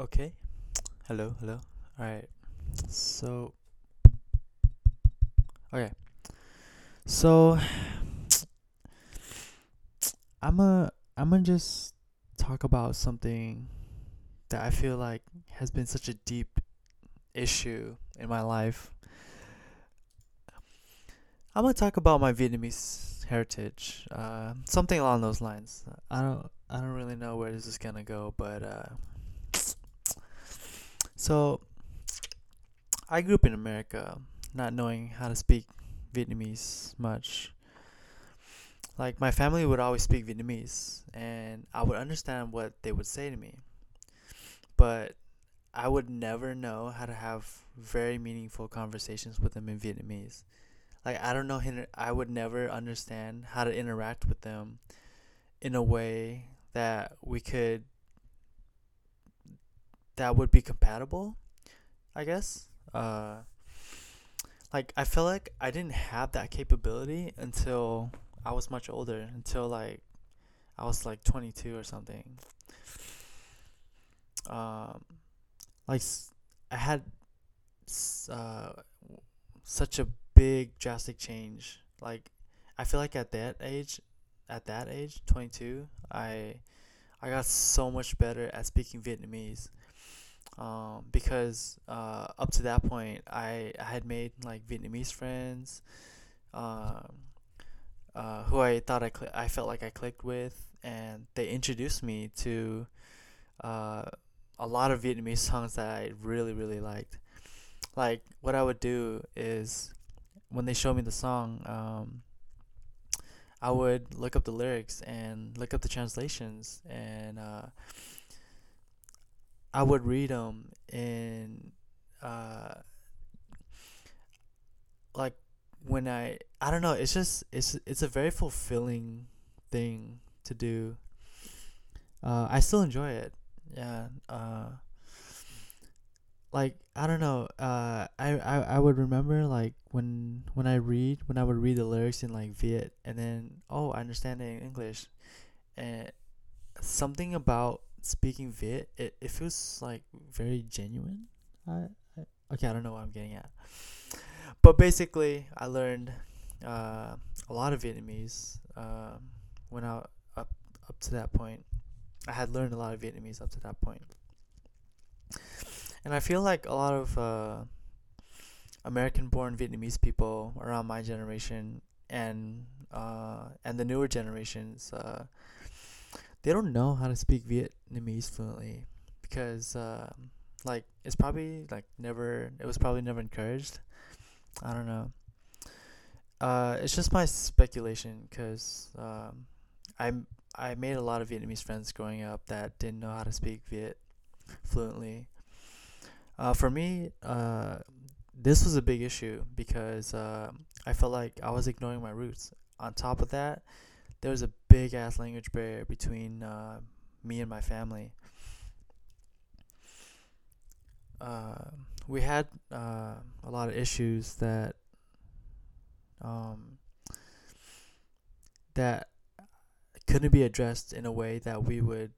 Okay. Hello, hello. All right. So, okay. So, I'm a I'm gonna just talk about something that I feel like has been such a deep issue in my life. I'm gonna talk about my Vietnamese heritage, uh, something along those lines. I don't I don't really know where this is gonna go, but uh, so I grew up in America, not knowing how to speak Vietnamese much. Like my family would always speak Vietnamese, and I would understand what they would say to me, but I would never know how to have very meaningful conversations with them in Vietnamese. Like I don't know, I would never understand how to interact with them in a way that we could that would be compatible, I guess. Uh, like I feel like I didn't have that capability until I was much older, until like I was like 22 or something. Um, like I had uh, such a big drastic change. Like I feel like at that age, at that age, 22, I I got so much better at speaking Vietnamese um, because uh, up to that point I, I had made like Vietnamese friends um, uh, who I thought I cl- I felt like I clicked with and they introduced me to uh, a lot of Vietnamese songs that I really really liked. Like what I would do is when they showed me the song um, I would look up the lyrics and look up the translations and uh, I would read them and uh, like when I I don't know it's just it's it's a very fulfilling thing to do. Uh, I still enjoy it. Yeah. Uh, like I don't know. Uh, I, I I would remember like when when I read when I would read the lyrics in like Viet and then oh I understand it in English, and something about speaking Viet, it, it feels like very genuine. I, I okay, I don't know what I'm getting at, but basically, I learned uh, a lot of Vietnamese uh, when I up up to that point. I had learned a lot of Vietnamese up to that point, and I feel like a lot of uh, American-born Vietnamese people around my generation and uh, and the newer generations uh, they don't know how to speak Vietnamese fluently because uh, like it's probably like never it was probably never encouraged. I don't know. Uh, it's just my speculation because um, I I made a lot of Vietnamese friends growing up that didn't know how to speak Viet fluently. Uh, for me, uh, this was a big issue because uh, I felt like I was ignoring my roots. On top of that, there was a big ass language barrier between uh, me and my family. Uh, we had uh, a lot of issues that um, that couldn't be addressed in a way that we would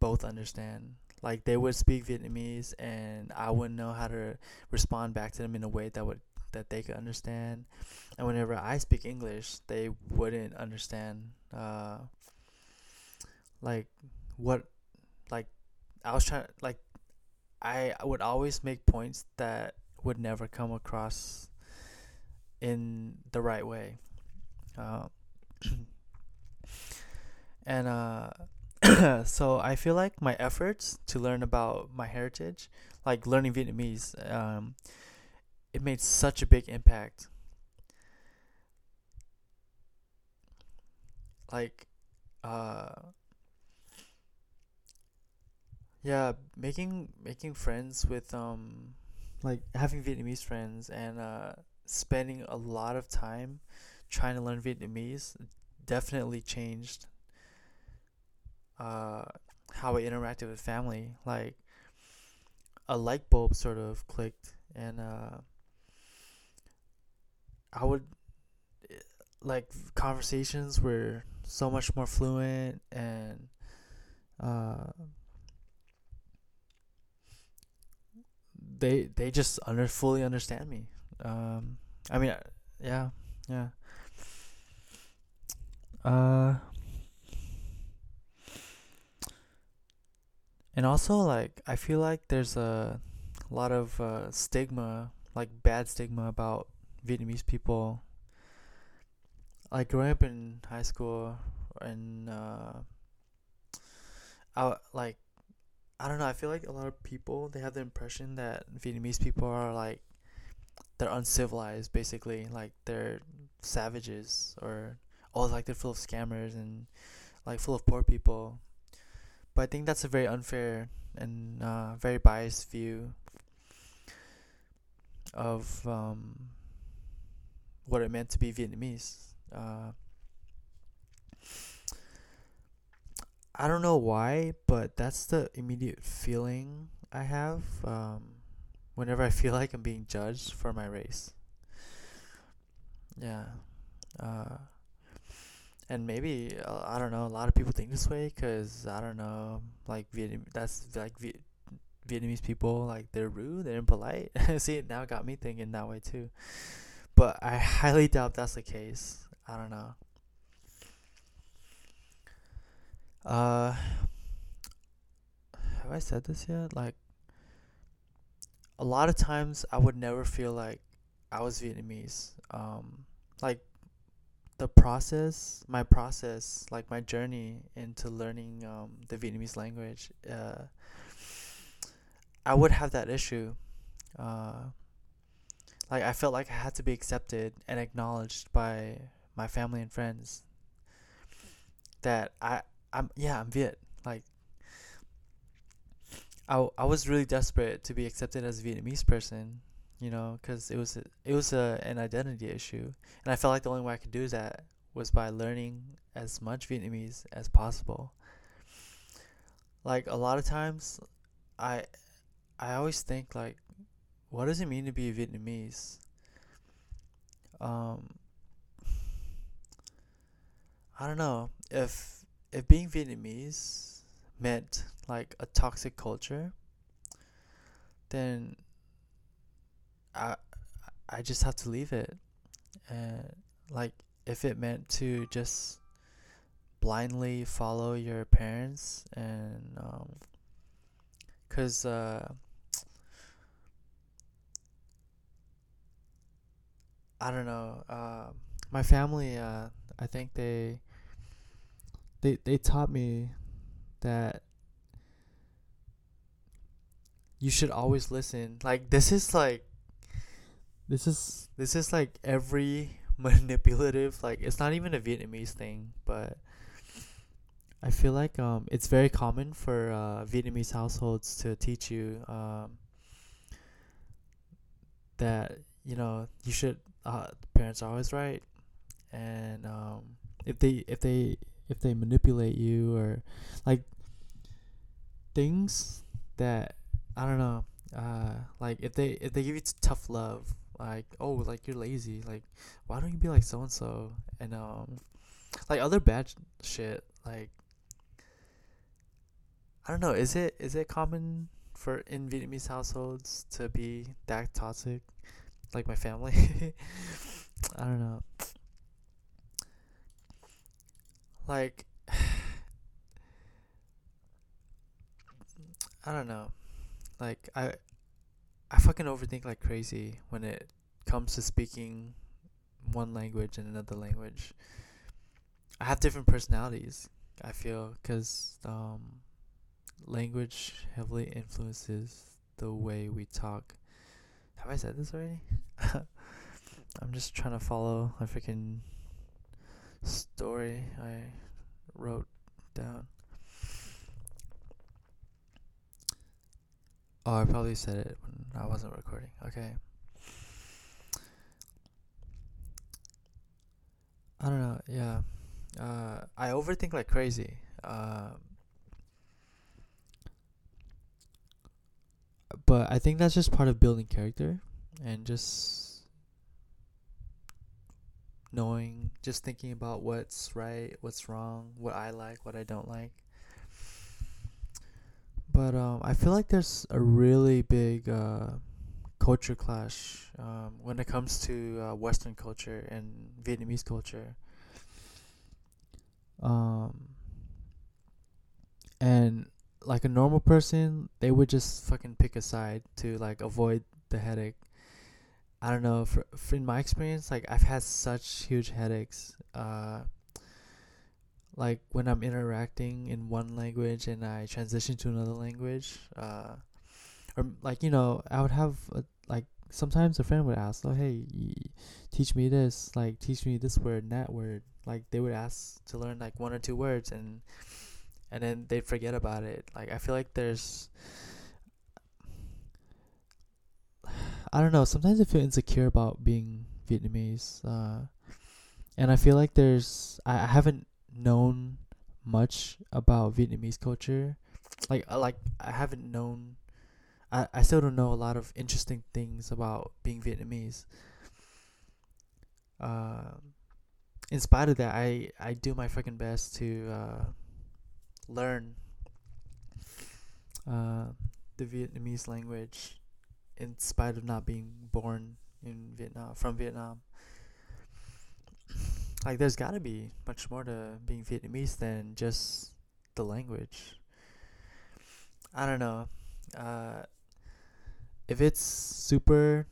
both understand. Like they would speak Vietnamese, and I wouldn't know how to respond back to them in a way that would that they could understand. And whenever I speak English, they wouldn't understand uh, like what like I was trying like I would always make points that would never come across in the right way. Uh, and uh, so I feel like my efforts to learn about my heritage, like learning Vietnamese, um, it made such a big impact. Like, uh, yeah, making making friends with um, like having Vietnamese friends and uh, spending a lot of time trying to learn Vietnamese definitely changed uh, how I interacted with family. Like a light bulb sort of clicked, and uh, I would like conversations were so much more fluent and uh they they just under fully understand me. Um, I mean, uh, yeah, yeah. Uh, and also like I feel like there's a lot of uh, stigma, like bad stigma about Vietnamese people. I grew up in high school and uh, I like I don't know. I feel like a lot of people they have the impression that Vietnamese people are like they're uncivilized, basically, like they're savages or oh, like they're full of scammers and like full of poor people. But I think that's a very unfair and uh, very biased view of um, what it meant to be Vietnamese. Uh, I don't know why, but that's the immediate feeling I have um, whenever I feel like I'm being judged for my race. Yeah. Uh, and maybe uh, I don't know. A lot of people think this way because I don't know. Like Vietnam, that's like Viet- Vietnamese people. Like they're rude, they're impolite. See, it now got me thinking that way too. But I highly doubt that's the case. I don't know. Uh, have I said this yet? Like, a lot of times I would never feel like I was Vietnamese. Um, like the process, my process, like my journey into learning um, the Vietnamese language, uh, I would have that issue. Uh, like I felt like I had to be accepted and acknowledged by my family and friends. That I I'm yeah I'm Viet like. I, I was really desperate to be accepted as a Vietnamese person, you know, because it was a, it was a, an identity issue, and I felt like the only way I could do that was by learning as much Vietnamese as possible. Like a lot of times, I I always think like, what does it mean to be Vietnamese? Um, I don't know if if being Vietnamese meant like a toxic culture, then I I just have to leave it. And like if it meant to just blindly follow your parents and um cuz uh I don't know. Uh, my family uh I think they they they taught me that you should always listen. Like this is like this is this is like every manipulative like it's not even a Vietnamese thing, but I feel like um it's very common for uh, Vietnamese households to teach you um that you know you should uh parents are always right. And um if they if they if they manipulate you or like things that I don't know uh like if they if they give you tough love like oh like you're lazy like why don't you be like so and so and um like other bad shit like I don't know is it is it common for in Vietnamese households to be that toxic like my family I don't know like I don't know. Like I I fucking overthink like crazy when it comes to speaking one language and another language. I have different personalities. I feel cuz um language heavily influences the way we talk. Have I said this already? I'm just trying to follow a freaking story I wrote down. Oh, I probably said it when I wasn't recording. Okay. I don't know. Yeah. Uh, I overthink like crazy. Uh, but I think that's just part of building character and just knowing, just thinking about what's right, what's wrong, what I like, what I don't like. But um, I feel like there's a really big uh, culture clash um, when it comes to uh, Western culture and Vietnamese culture. Um, and like a normal person, they would just fucking pick a side to like avoid the headache. I don't know. For, for in my experience, like I've had such huge headaches. Uh, like when I'm interacting in one language and I transition to another language, uh, or like you know, I would have a, like sometimes a friend would ask, "Oh, hey, teach me this. Like, teach me this word and that word." Like they would ask to learn like one or two words, and and then they'd forget about it. Like I feel like there's I don't know, sometimes I feel insecure about being Vietnamese. Uh and I feel like there's I, I haven't known much about Vietnamese culture. Like uh, like I haven't known I, I still don't know a lot of interesting things about being Vietnamese. Uh, in spite of that, I, I do my fucking best to uh, learn uh, the Vietnamese language in spite of not being born in Vietnam from Vietnam. Like there's got to be much more to being Vietnamese than just the language. I don't know. Uh, if it's super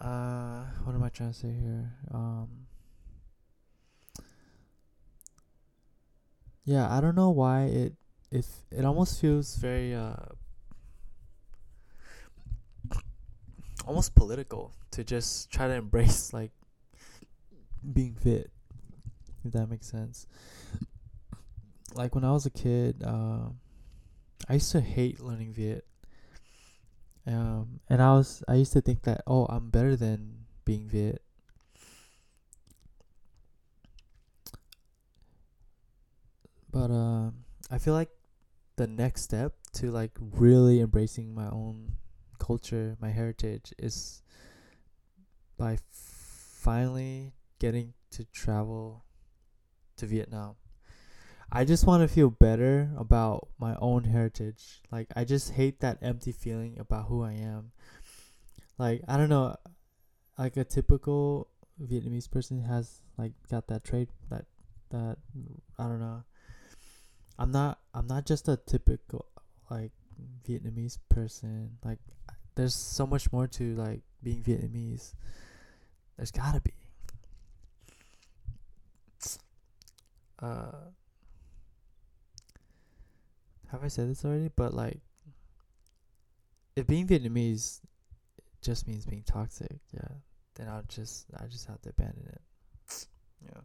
uh what am I trying to say here? Um Yeah, I don't know why it if it almost feels very uh almost political to just try to embrace like being Viet if that makes sense like when i was a kid uh, i used to hate learning viet um, and I was I used to think that oh I'm better than being Viet. But uh, I feel like the next step to like really embracing my own culture, my heritage, is by finally getting to travel to Vietnam. I just want to feel better about my own heritage. Like I just hate that empty feeling about who I am. Like I don't know, like a typical Vietnamese person has like got that trait that that I don't know. I'm not I'm not just a typical like Vietnamese person. Like there's so much more to like being Vietnamese. There's gotta be. Uh have I said this already? But like, if being Vietnamese just means being toxic, yeah, then I'll just I just have to abandon it. Yeah.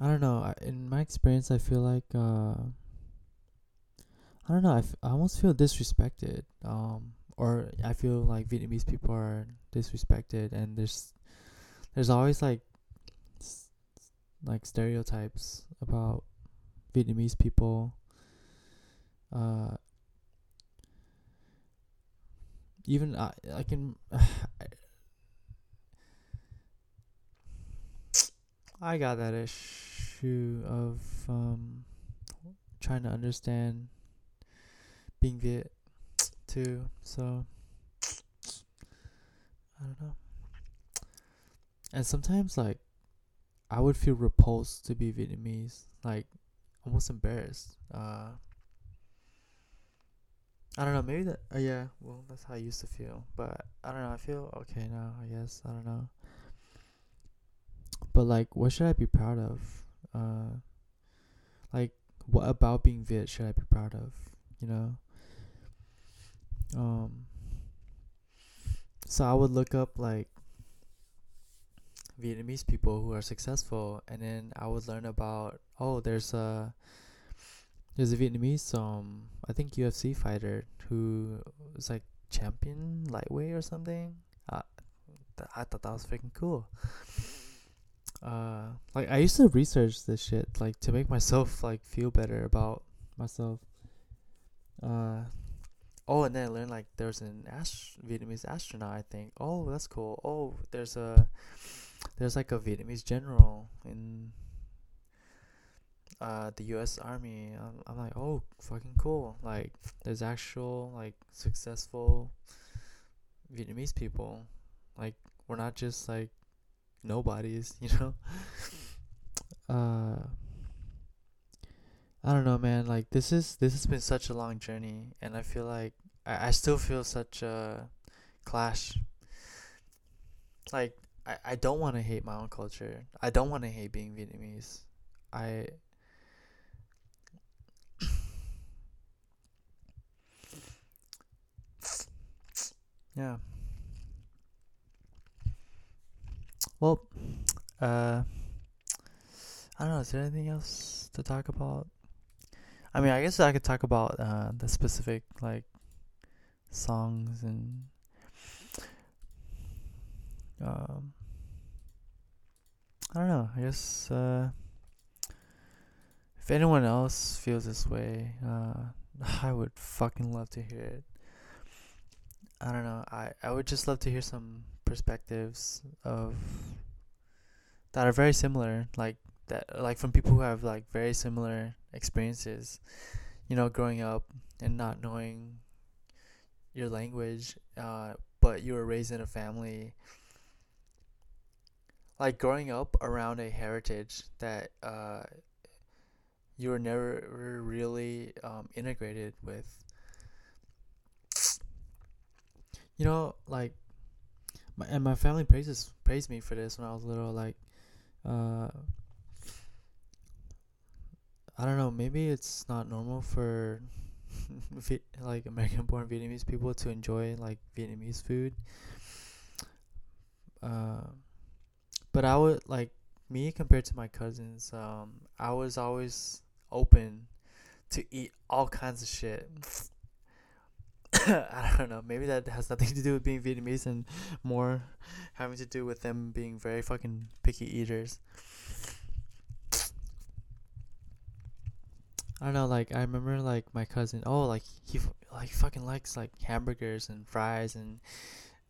I don't know. I, in my experience, I feel like uh, I don't know. I, f- I almost feel disrespected. Um, or I feel like Vietnamese people are disrespected, and there's there's always like like stereotypes about Vietnamese people. Uh, even I, I can. I got that issue of um, trying to understand being Viet too. So I don't know. And sometimes like I would feel repulsed to be Vietnamese, like almost embarrassed. Uh, I don't know, maybe that. Uh, yeah, well, that's how I used to feel, but I don't know. I feel okay now. I guess I don't know. But like, what should I be proud of? Uh, like, what about being Viet should I be proud of? You know. Um. So I would look up like Vietnamese people who are successful, and then I would learn about oh, there's a there's a Vietnamese um I think UFC fighter who was like champion lightweight or something. Uh, th- I thought that was freaking cool. Uh, like I used to research this shit like to make myself like feel better about myself. Uh, oh, and then I learned like there's an ast- Vietnamese astronaut. I think. Oh, that's cool. Oh, there's a there's like a Vietnamese general in uh, the U.S. Army. I'm, I'm like, oh, fucking cool. Like, there's actual like successful Vietnamese people. Like, we're not just like nobodies, you know. uh, I don't know, man. Like, this is this has been such a long journey, and I feel like I, I still feel such a clash. Like, I, I don't want to hate my own culture. I don't want to hate being Vietnamese. I Yeah. Well, uh, I don't know. Is there anything else to talk about? I mean, I guess I could talk about uh, the specific like songs and um, I don't know. I guess uh, if anyone else feels this way, uh, I would fucking love to hear it. I don't know. I, I would just love to hear some perspectives of that are very similar, like that, like from people who have like very similar experiences. You know, growing up and not knowing your language, uh, but you were raised in a family. Like growing up around a heritage that uh, you were never really um, integrated with you know, like, my and my family praises praised me for this when I was little. Like, uh, I don't know. Maybe it's not normal for like American-born Vietnamese people to enjoy like Vietnamese food. Uh, but I would like me compared to my cousins. Um, I was always open to eat all kinds of shit. I don't know. Maybe that has nothing to do with being Vietnamese and more having to do with them being very fucking picky eaters. I don't know. Like I remember, like my cousin. Oh, like he like fucking likes like hamburgers and fries and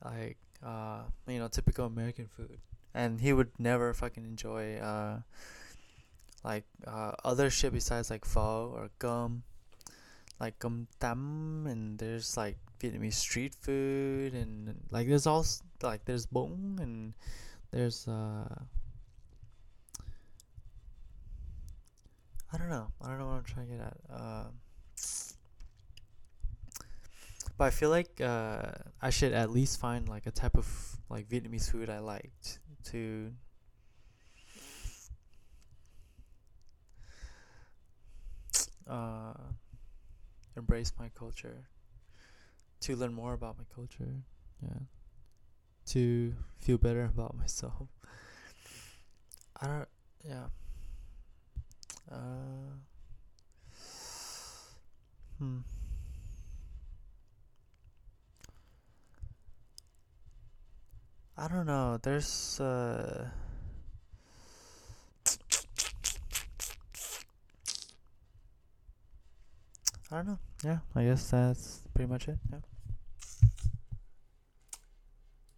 like uh you know typical American food. And he would never fucking enjoy uh like uh other shit besides like pho or gum like um tam and there's like Vietnamese street food and like there's all like there's bong and there's uh I don't know. I don't know what I'm trying to get at. Uh, but I feel like uh, I should at least find like a type of like Vietnamese food I liked to uh embrace my culture, to learn more about my culture, yeah, to feel better about myself. I don't, yeah. Uh, hmm. I don't know. There's uh I don't know. Yeah, I guess that's pretty much it. Yeah.